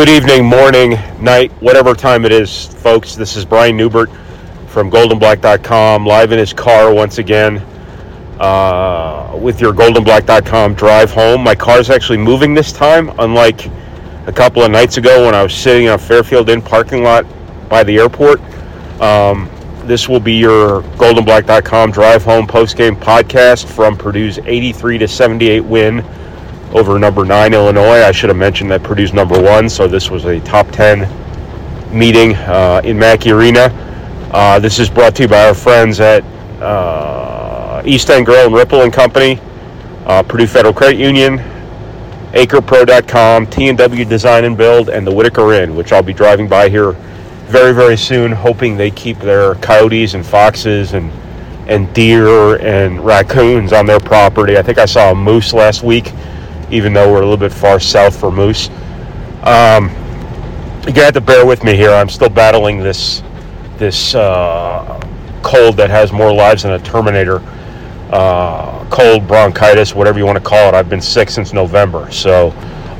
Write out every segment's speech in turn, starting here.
Good evening, morning, night, whatever time it is, folks. This is Brian Neubert from goldandblack.com, live in his car once again uh, with your goldandblack.com drive home. My car's actually moving this time, unlike a couple of nights ago when I was sitting in a Fairfield Inn parking lot by the airport. Um, this will be your goldandblack.com drive home post game podcast from Purdue's 83 to 78 win over number nine Illinois. I should have mentioned that Purdue's number one, so this was a top 10 meeting uh, in Mackey Arena. Uh, this is brought to you by our friends at uh, East End Grill and Ripple and Company, uh, Purdue Federal Credit Union, AcrePro.com, T&W Design and Build, and the Whitaker Inn, which I'll be driving by here very, very soon, hoping they keep their coyotes and foxes and and deer and raccoons on their property. I think I saw a moose last week even though we're a little bit far south for moose. Um, you got to bear with me here. I'm still battling this this uh, cold that has more lives than a Terminator. Uh, cold, bronchitis, whatever you want to call it. I've been sick since November, so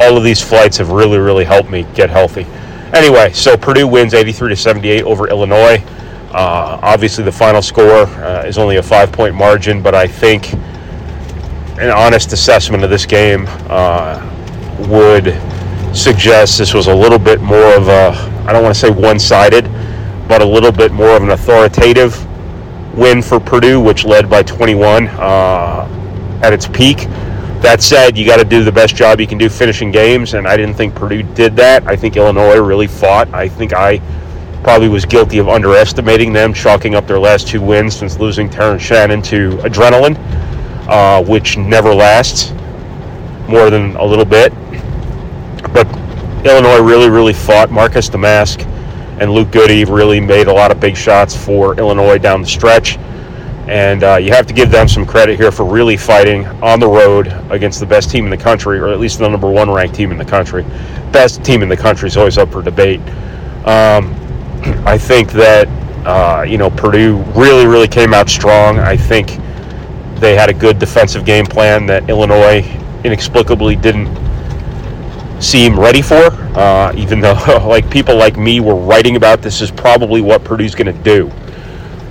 all of these flights have really, really helped me get healthy. Anyway, so Purdue wins 83 to 78 over Illinois. Uh, obviously, the final score uh, is only a five-point margin, but I think an honest assessment of this game uh, would suggest this was a little bit more of a, I don't want to say one sided, but a little bit more of an authoritative win for Purdue, which led by 21 uh, at its peak. That said, you got to do the best job you can do finishing games, and I didn't think Purdue did that. I think Illinois really fought. I think I probably was guilty of underestimating them, chalking up their last two wins since losing Terrence Shannon to adrenaline uh, which never lasts more than a little bit. But Illinois really, really fought. Marcus Domask and Luke Goode really made a lot of big shots for Illinois down the stretch. And uh, you have to give them some credit here for really fighting on the road against the best team in the country, or at least the number one ranked team in the country. Best team in the country is always up for debate. Um, I think that uh, you know Purdue really, really came out strong. I think they had a good defensive game plan that Illinois inexplicably didn't seem ready for. Uh, even though, like people like me were writing about this is probably what Purdue's going to do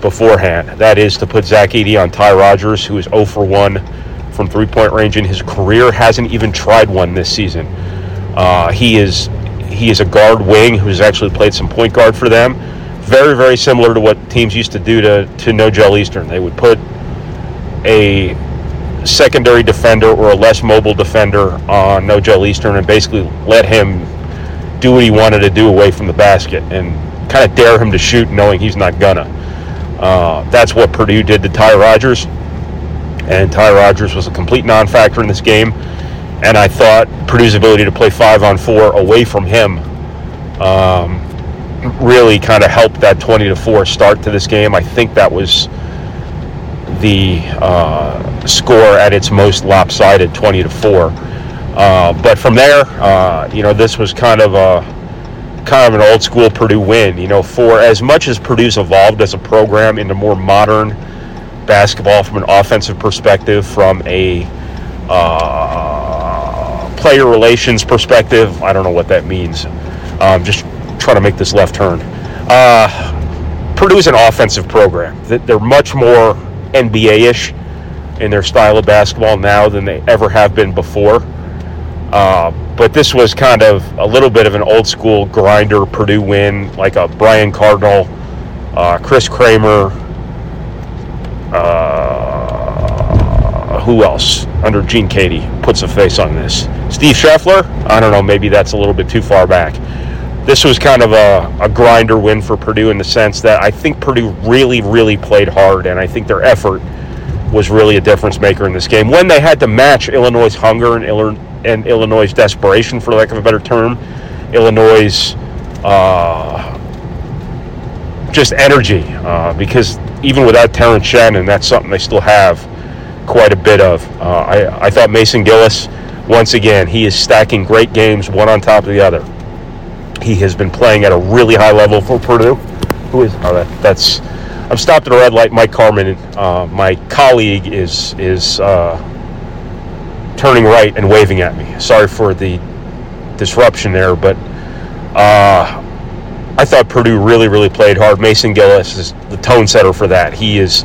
beforehand. That is to put Zach Edey on Ty Rodgers, who is 0 for 1 from three-point range in his career. Hasn't even tried one this season. Uh, he is he is a guard wing who's actually played some point guard for them. Very very similar to what teams used to do to to Nojel Eastern. They would put a secondary defender or a less mobile defender on Nojel Eastern and basically let him do what he wanted to do away from the basket and kind of dare him to shoot knowing he's not gonna. Uh, that's what Purdue did to Ty Rodgers. And Ty Rodgers was a complete non factor in this game. And I thought Purdue's ability to play five on four away from him um, really kind of helped that 20 to 4 start to this game. I think that was the uh, score at its most lopsided, 20 to four. Uh, but from there, uh, you know, this was kind of a kind of an old school Purdue win. You know, for as much as Purdue's evolved as a program into more modern basketball from an offensive perspective, from a uh, player relations perspective, I don't know what that means. Um, just trying to make this left turn. Uh, Purdue's an offensive program. They're much more NBA-ish in their style of basketball now than they ever have been before. Uh, but this was kind of a little bit of an old school grinder Purdue win, like a Brian Cardinal, uh, Chris Kramer, uh, who else under Gene Keady puts a face on this? Steve Scheffler? I don't know, maybe that's a little bit too far back this was kind of a, a grinder win for Purdue in the sense that I think Purdue really, really played hard, and I think their effort was really a difference maker in this game. When they had to match Illinois' hunger and, and Illinois' desperation, for lack of a better term, Illinois' uh, just energy, uh, because even without Terrence Shannon, that's something they still have quite a bit of. Uh, I, I thought Mason Gillis, once again, he is stacking great games one on top of the other. He has been playing at a really high level for Purdue. Who is oh, that, that's? I'm stopped at a red light. Mike Carmin, uh, my colleague, is is uh, turning right and waving at me. Sorry for the disruption there, but Uh, I thought Purdue really, really played hard. Mason Gillis is the tone setter for that. He is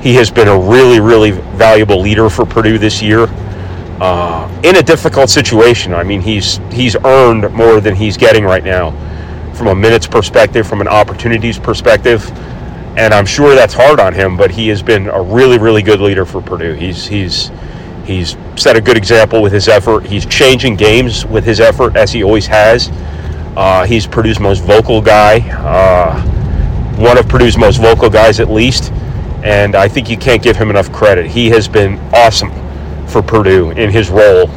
he has been a really, really valuable leader for Purdue this year. Uh, in a difficult situation. I mean, he's he's earned more than he's getting right now, from a minutes perspective, from an opportunities perspective, and I'm sure that's hard on him. But he has been a really, really good leader for Purdue. He's he's he's set a good example with his effort. He's changing games with his effort as he always has. Uh, he's Purdue's most vocal guy, uh, one of Purdue's most vocal guys at least, and I think you can't give him enough credit. He has been awesome for Purdue in his role.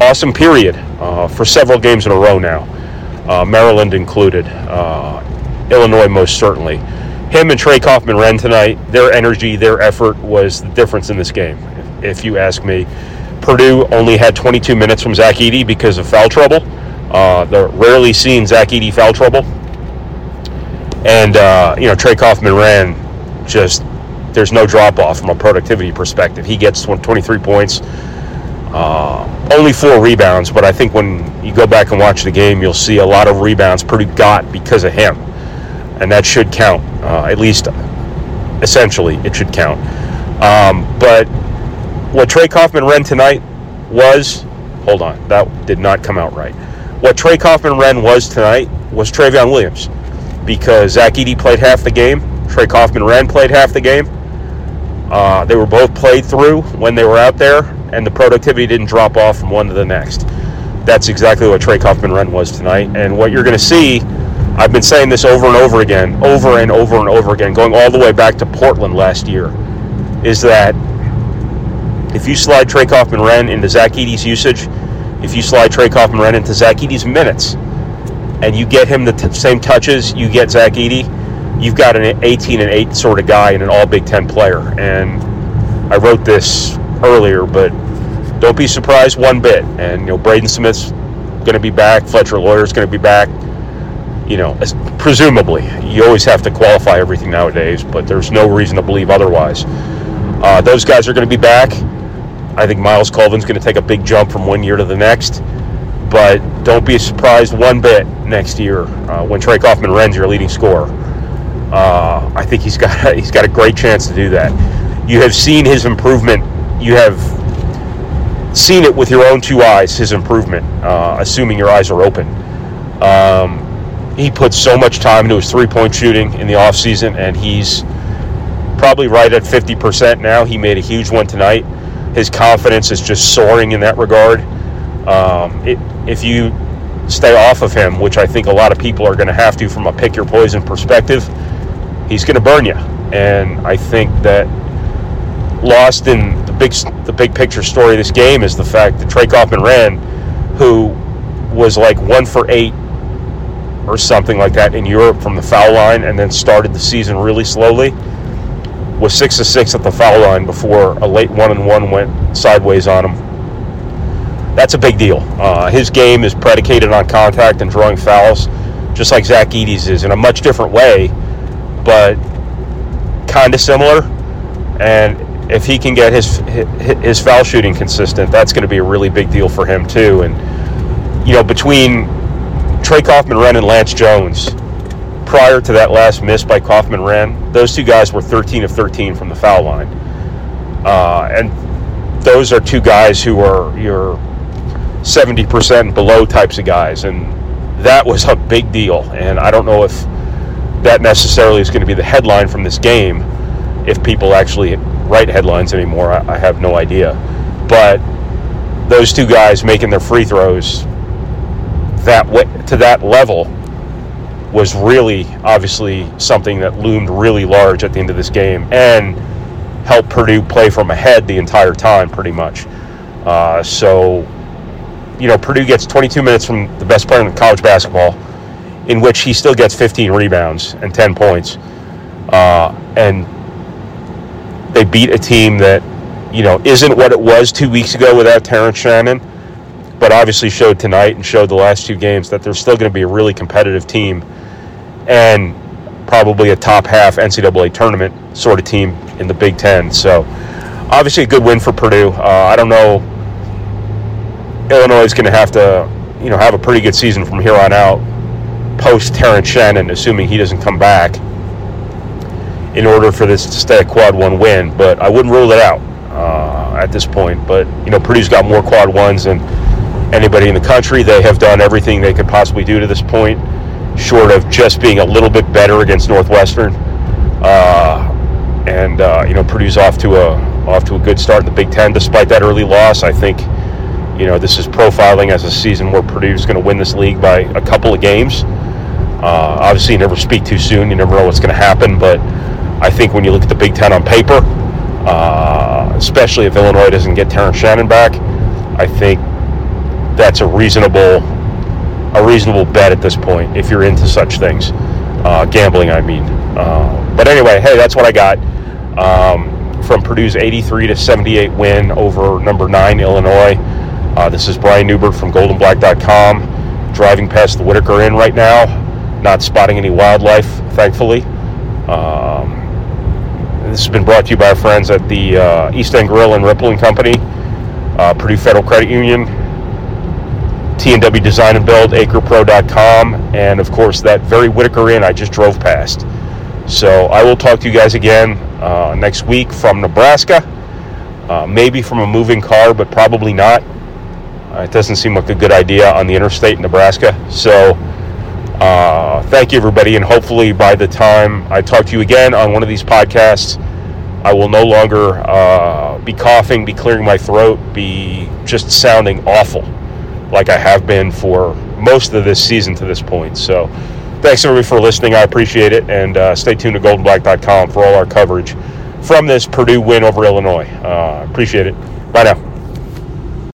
Awesome period uh, for several games in a row now, uh, Maryland included, uh, Illinois most certainly. Him and Trey Kaufman Renn tonight, their energy, their effort was the difference in this game, if, if you ask me. Purdue only had 22 minutes from Zach Edey because of foul trouble. Uh, the rarely seen Zach Edey foul trouble. And, uh, you know, Trey Kaufman Renn just there's no drop off from a productivity perspective. He gets 23 points, uh, only four rebounds, but I think when you go back and watch the game, you'll see a lot of rebounds Purdue got because of him, and that should count. Uh, at least, essentially, it should count. Um, but what Trey Kaufman Renn tonight was, hold on, that did not come out right. What Trey Kaufman Renn was tonight was Trevion Williams, because Zach Edey played half the game, Trey Kaufman Renn played half the game uh, they were both played through when they were out there, and the productivity didn't drop off from one to the next. That's exactly what Trey Kaufman Renn was tonight. And what you're going to see, I've been saying this over and over again, over and over and over again, going all the way back to Portland last year, is that if you slide Trey Kaufman Renn into Zach Edey's usage, if you slide Trey Kaufman Renn into Zach Edey's minutes, and you get him the t- same touches you get Zach Edey, you've got an 18 and 8 sort of guy and an all Big Ten player. And I wrote this earlier, but don't be surprised one bit. And, you know, Braden Smith's going to be back, Fletcher Loyer's going to be back. You know, presumably, you always have to qualify everything nowadays, but there's no reason to believe otherwise. Uh, those guys are going to be back. I think Myles Colvin's going to take a big jump from one year to the next. But don't be surprised one bit next year uh, when Trey Kaufman Renn's your leading scorer. Uh, I think he's got he's got a great chance to do that. You have seen his improvement. You have seen it with your own two eyes. His improvement, uh, assuming your eyes are open. Um, he put so much time into his three-point shooting in the offseason, and he's probably right at 50% now. He made a huge one tonight. His confidence is just soaring in that regard. Um, it, if you stay off of him, which I think a lot of people are going to have to from a pick your poison perspective, he's going to burn you. And I think that lost in the big the big picture story of this game is the fact that Trey Kaufman Renn, who was like one for eight or something like that in Europe from the foul line, and then started the season really slowly, was six to six at the foul line before a late one and one went sideways on him. That's a big deal. Uh, his game is predicated on contact and drawing fouls, just like Zach Edey's is in a much different way but kind of similar. And if he can get his his foul shooting consistent, that's going to be a really big deal for him too. And you know, between Trey Kaufman Renn and Lance Jones, prior to that last miss by Kaufman Renn, those two guys were 13 of 13 from the foul line, uh, and those are two guys who are your 70% below types of guys, and that was a big deal. And I don't know if that necessarily is going to be the headline from this game. If people actually write headlines anymore, I, I have no idea. But those two guys making their free throws that way, to that level was really obviously something that loomed really large at the end of this game and helped Purdue play from ahead the entire time, pretty much. Uh, so, you know, Purdue gets 22 minutes from the best player in college basketball in which he still gets 15 rebounds and 10 points. Uh, and they beat a team that, you know, isn't what it was two weeks ago without Terrence Shannon, but obviously showed tonight and showed the last two games that they're still going to be a really competitive team and probably a top half NCAA tournament sort of team in the Big Ten. So obviously a good win for Purdue. Uh, I don't know. Illinois is going to have to, you know, have a pretty good season from here on out post Terrence Shannon, assuming he doesn't come back, in order for this to stay a quad one win. But I wouldn't rule it out uh, at this point. But you know, Purdue's got more quad ones than anybody in the country. They have done everything they could possibly do to this point, short of just being a little bit better against Northwestern. Uh, and uh, you know, Purdue's off to a off to a good start in the Big Ten despite that early loss. I think you know this is profiling as a season where Purdue's going to win this league by a couple of games. Uh, obviously, you never speak too soon. You never know what's going to happen, but I think when you look at the Big Ten on paper, uh, especially if Illinois doesn't get Terrence Shannon back, I think that's a reasonable a reasonable bet at this point if you're into such things, uh, gambling. I mean, uh, but anyway, hey, that's what I got um, from Purdue's 83 to 78 win over number nine Illinois. Uh, this is Brian Neubert from GoldandBlack.com, driving past the Whitaker Inn right now, not spotting any wildlife, thankfully. Um, this has been brought to you by our friends at the uh, East End Grill and Rippling Company, uh, Purdue Federal Credit Union, TNW Design and Build, AcrePro.com, and of course that very Whitaker Inn I just drove past. So I will talk to you guys again uh, next week from Nebraska, uh, maybe from a moving car, but probably not. Uh, it doesn't seem like a good idea on the interstate in Nebraska. So uh, thank you, everybody, and hopefully by the time I talk to you again on one of these podcasts, I will no longer uh, be coughing, be clearing my throat, be just sounding awful like I have been for most of this season to this point. So, thanks everybody for listening. I appreciate it. And uh, stay tuned to goldandblack.com for all our coverage from this Purdue win over Illinois. Uh, appreciate it. Bye now.